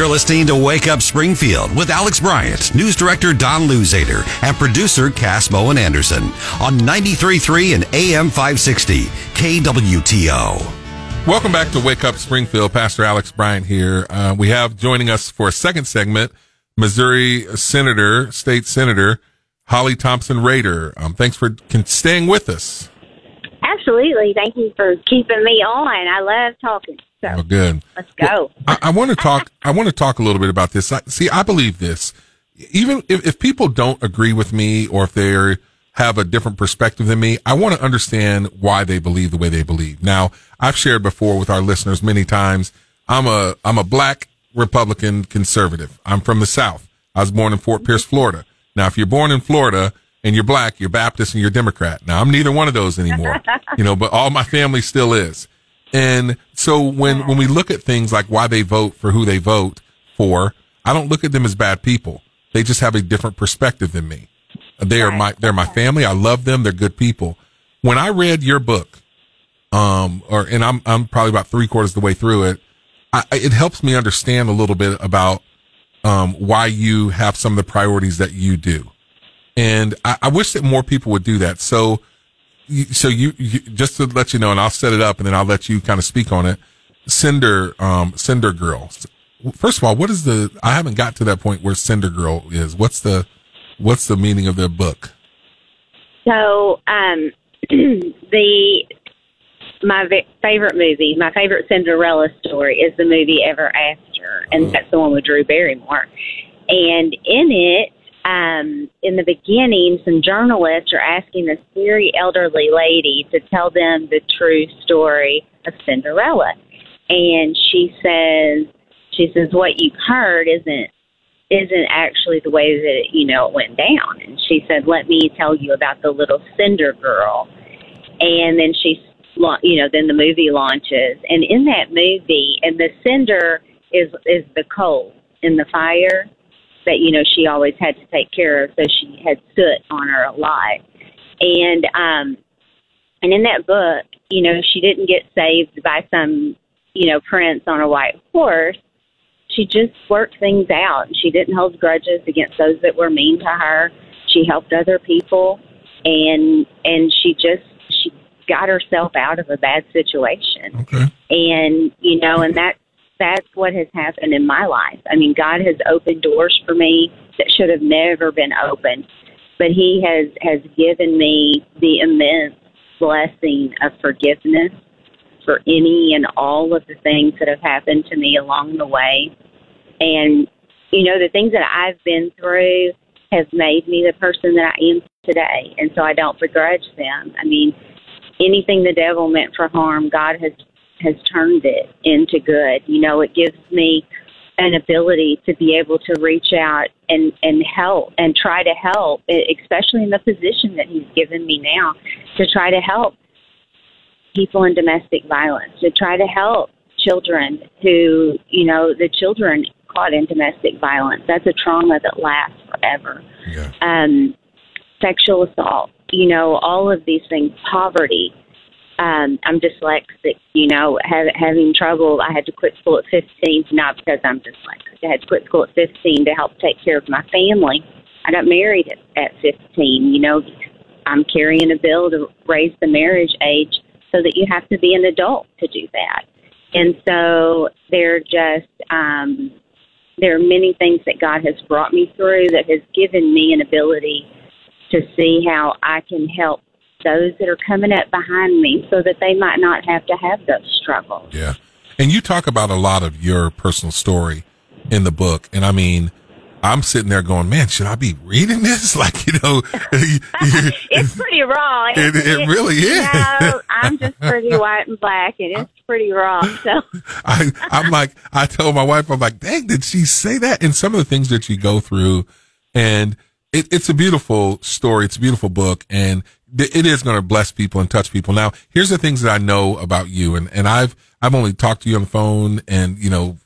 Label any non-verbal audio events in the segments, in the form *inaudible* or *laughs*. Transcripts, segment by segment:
You're listening to Wake Up Springfield with Alex Bryant, news director Don Luzader, and producer Cass Bowen Anderson on 93.3 and AM 560 KWTO. Welcome back to Wake Up Springfield. Pastor Alex Bryant here. Uh, we have joining us for a second segment, Missouri Senator, State Senator Holly Thompson Rehder. Um, thanks for staying with us. Absolutely. Thank you for keeping me on. I love talking. So oh, good. Let's go. Well, I, I want to *laughs* talk. I want to talk a little bit about this. I, see, I believe this. Even if, if people don't agree with me, or if they have a different perspective than me, I want to understand why they believe the way they believe. Now, I've shared before with our listeners many times. I'm a I'm a black Republican conservative. I'm from the South. I was born in Fort Pierce, Florida. Now, if you're born in Florida and you're black, you're Baptist and you're Democrat. Now, I'm neither one of those anymore, *laughs* you know, but all my family still is. And so when, when we look at things like why they vote for who they vote for, I don't look at them as bad people. They just have a different perspective than me. They are my, they're my family. I love them. They're good people. When I read your book, um, or, and I'm, I'm probably about three quarters of the way through it, I, it helps me understand a little bit about, um, why you have some of the priorities that you do. And I, I wish that more people would do that. So, so you, you, just to let you know, and I'll set it up, and then I'll let you kind of speak on it. Cinder, um, Cinder Girl. First of all, what is the? I haven't got to that point where Cinder Girl is. What's the, what's the meaning of the book? So, um, *clears throat* the my favorite movie, my favorite Cinderella story is the movie Ever After, and oh. that's the one with Drew Barrymore. And in it, um, in the beginning, some journalists are asking this very elderly lady to tell them the true story of Cinderella. And she says, she says, what you've heard isn't isn't actually the way that you know it went down. And she said, let me tell you about the little Cinder girl. And then she, you know, then the movie launches, and in that movie, and the cinder is is the coal in the fire that you know she always had to take care of, so she had soot on her a lot. And um, and in that book, you know, she didn't get saved by some you know prince on a white horse. She just worked things out. And she didn't hold grudges against those that were mean to her. She helped other people, and and she just she got herself out of a bad situation. Okay. And you know, and that that's what has happened in my life. I mean, God has opened doors for me that should have never been opened, but He has has given me the immense blessing of forgiveness for any and all of the things that have happened to me along the way. And you know, the things that I've been through have made me the person that I am today, and so I don't begrudge them. I mean, anything the devil meant for harm, God has has turned it into good. You know, it gives me an ability to be able to reach out and and help and try to help, especially in the position that he's given me now, to try to help people in domestic violence, to try to help children who, you know, the children caught in domestic violence. That's a trauma that lasts forever. Yeah. Um, sexual assault, you know, all of these things, poverty, um, I'm dyslexic, you know, have, having trouble. I had to quit school at 15, not because I'm dyslexic. I had to quit school at 15 to help take care of my family. I got married at, at 15, you know, I'm carrying a bill to raise the marriage age so that you have to be an adult to do that. And so they're just, um, there are many things that God has brought me through that has given me an ability to see how I can help those that are coming up behind me so that they might not have to have those struggles. Yeah. And you talk about a lot of your personal story in the book. And I mean, I'm sitting there going, man, should I be reading this? *laughs* Like, you know, *laughs* it's pretty raw. *laughs* It, it, it really is. You know, I'm just pretty white and black and it's pretty raw. So I, I'm like, I told my wife, I'm like, dang, did she say that? And some of the things that you go through and it, it's a beautiful story. It's a beautiful book and it is going to bless people and touch people. Now, here's the things that I know about you, and and I've I've only talked to you on the phone, and you know,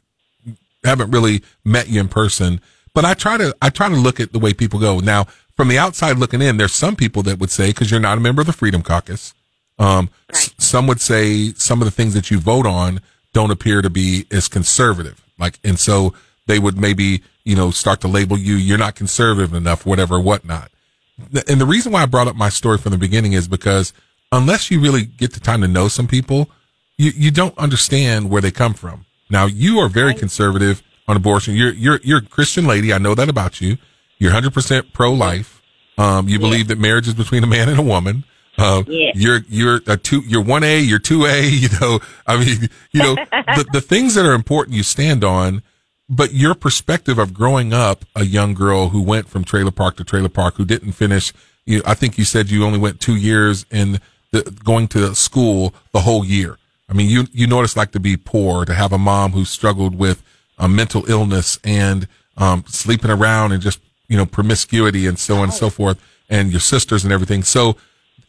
haven't really met you in person. But I try to I try to look at the way people go. Now, from the outside looking in, there's some people that would say because you're not a member of the Freedom Caucus. Um, right. s- some would say some of the things that you vote on don't appear to be as conservative. Like, and so they would maybe, you know, start to label you, you're not conservative enough, whatever, whatnot. And the reason why I brought up my story from the beginning is because unless you really get the time to know some people, you, you don't understand where they come from. Now, you are very conservative on abortion. You're, you're, you're a Christian lady. I know that about you. You're 100% pro life. Um, you believe that marriage is between a man and a woman. Uh, Yeah. you're, you're a two, you're one A, you're two A, *laughs* you know, I mean, you know, *laughs* the, the things that are important you stand on, but your perspective of growing up a young girl who went from trailer park to trailer park, who didn't finish, you, I think you said you only went two years in the, going to school the whole year. I mean, you, you know what it's like to be poor, to have a mom who struggled with a mental illness and, um, sleeping around and just, you know, promiscuity and so on and so forth and your sisters and everything. So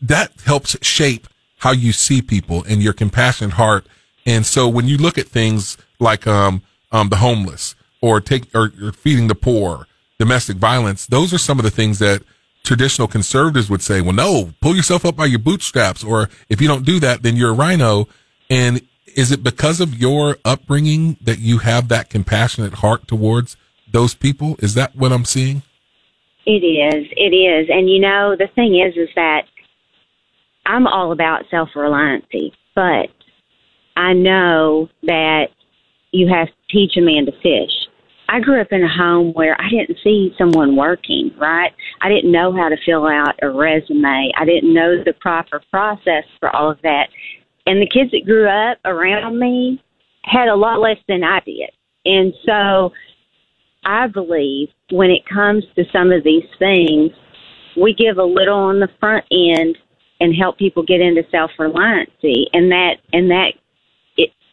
that helps shape how you see people and your compassionate heart. And so when you look at things like, um, um, the homeless or take, or, or feeding the poor, domestic violence, those are some of the things that traditional conservatives would say, well, no, pull yourself up by your bootstraps. Or if you don't do that, then you're a RINO. And is it because of your upbringing that you have that compassionate heart towards those people? Is that what I'm seeing? It is. It is. And you know, the thing is, is that I'm all about self reliancy, but I know that you have to teach a man to fish. I grew up in a home where I didn't see someone working, right? I didn't know how to fill out a resume. I didn't know the proper process for all of that. And the kids that grew up around me had a lot less than I did. And so I believe when it comes to some of these things, we give a little on the front end and help people get into self reliancy, and that and that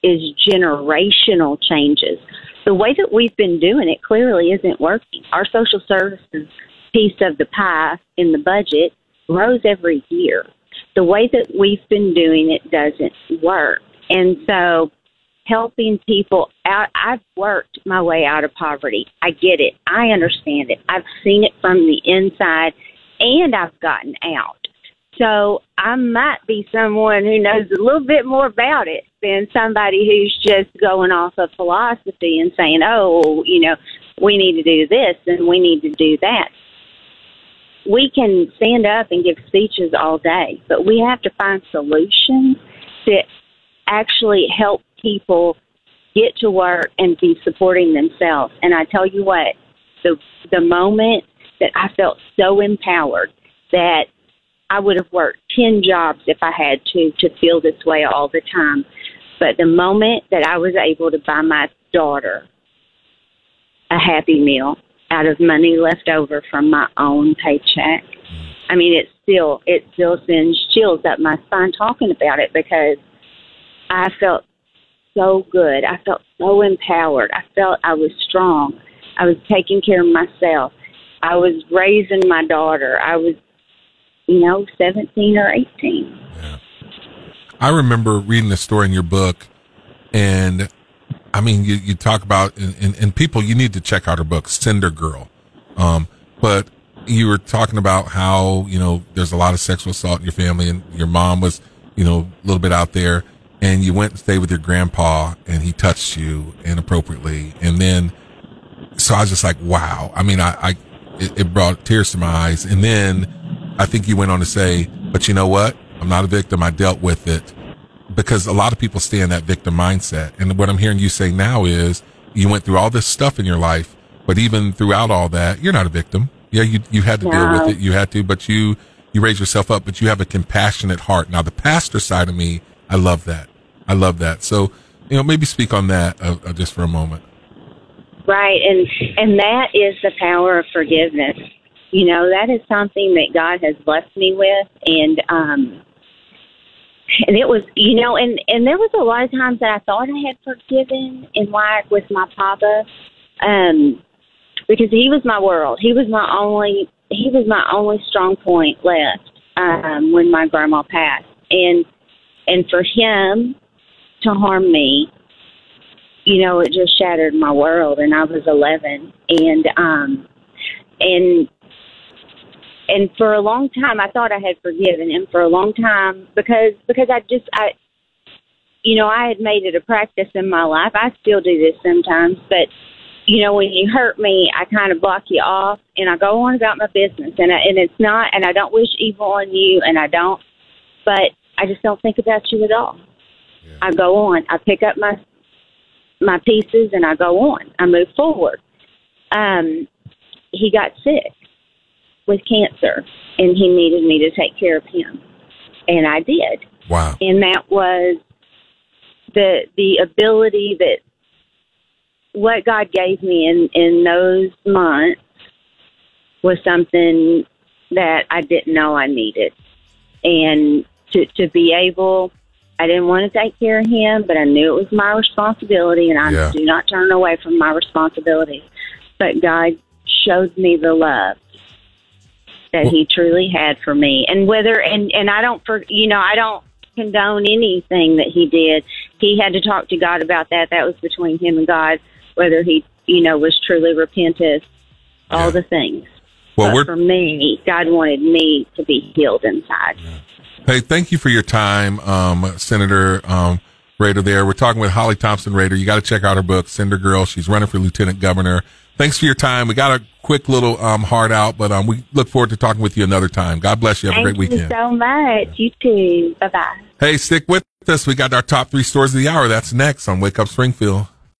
is generational changes. The way that we've been doing it clearly isn't working. Our social services piece of the pie in the budget grows every year. The way that we've been doing it doesn't work, and so helping people out. I've worked my way out of poverty. I get it. I understand it. I've seen it from the inside and I've gotten out. So I might be someone who knows a little bit more about it than somebody who's just going off of philosophy and saying, oh, you know, we need to do this and we need to do that. We can stand up and give speeches all day, but we have to find solutions that actually help people get to work and be supporting themselves. And I tell you what, the the moment that I felt so empowered that I would have worked 10 jobs if I had to to feel this way all the time. But the moment that I was able to buy my daughter a happy meal out of money left over from my own paycheck, I mean, it still it still sends chills up my spine talking about it because I felt so good. I felt so empowered. I felt I was strong. I was taking care of myself. I was raising my daughter. I was, you know, 17 or 18. Yeah. I remember reading the story in your book, and I mean, you, you talk about, and, and, and people, you need to check out her book, Cinder Girl. Um, but you were talking about how, you know, there's a lot of sexual assault in your family, and your mom was, you know, a little bit out there, and you went and stayed with your grandpa, and he touched you inappropriately. And then, so I was just like, wow. I mean, I, I it, it brought tears to my eyes. And then I think you went on to say, but you know what? I'm not a victim. I dealt with it because a lot of people stay in that victim mindset. And what I'm hearing you say now is you went through all this stuff in your life, but even throughout all that, you're not a victim. Yeah, you you had to deal with it. You had to, but you you raise yourself up. But you have a compassionate heart. Now, the pastor side of me, I love that. I love that. So, you know, maybe speak on that uh, uh, just for a moment. Right, and and that is the power of forgiveness. You know, that is something that God has blessed me with, and um, and it was, you know, and and there was a lot of times that I thought I had forgiven, and like with my papa, um, because he was my world. He was my only. He was my only strong point left um, when my grandma passed, and and for him to harm me you know, it just shattered my world and I was 11 and um and and for a long time I thought I had forgiven him for a long time because because I just I you know, I had made it a practice in my life. I still do this sometimes, but you know, when you hurt me, I kind of block you off and I go on about my business. And I, and it's not, and I don't wish evil on you, and I don't, but I just don't think about you at all. Yeah. I go on. I pick up my my pieces and I go on. I move forward. Um, he got sick with cancer, and he needed me to take care of him, and I did. Wow! And that was the the ability that what God gave me in in those months was something that I didn't know I needed, and to to be able. I didn't want to take care of him, but I knew it was my responsibility, and I yeah. do not turn away from my responsibility. But God showed me the love that well, He truly had for me, and whether and and I don't for you know I don't condone anything that he did. He had to talk to God about that. That was between him and God, whether he, you know, was truly repentant, all yeah. the things. Well, but for me, God wanted me to be healed inside. Yeah. Hey, thank you for your time, um, Senator um, Rehder. There, we're talking with Holly Thompson Rehder. You got to check out her book, Cinder Girl. She's running for lieutenant governor. Thanks for your time. We got a quick little um, heart out, but um, we look forward to talking with you another time. God bless you. Have Thank a great weekend. Thank you so much. You too. Bye bye. Hey, stick with us. We got our top three stories of the hour. That's next on Wake Up Springfield.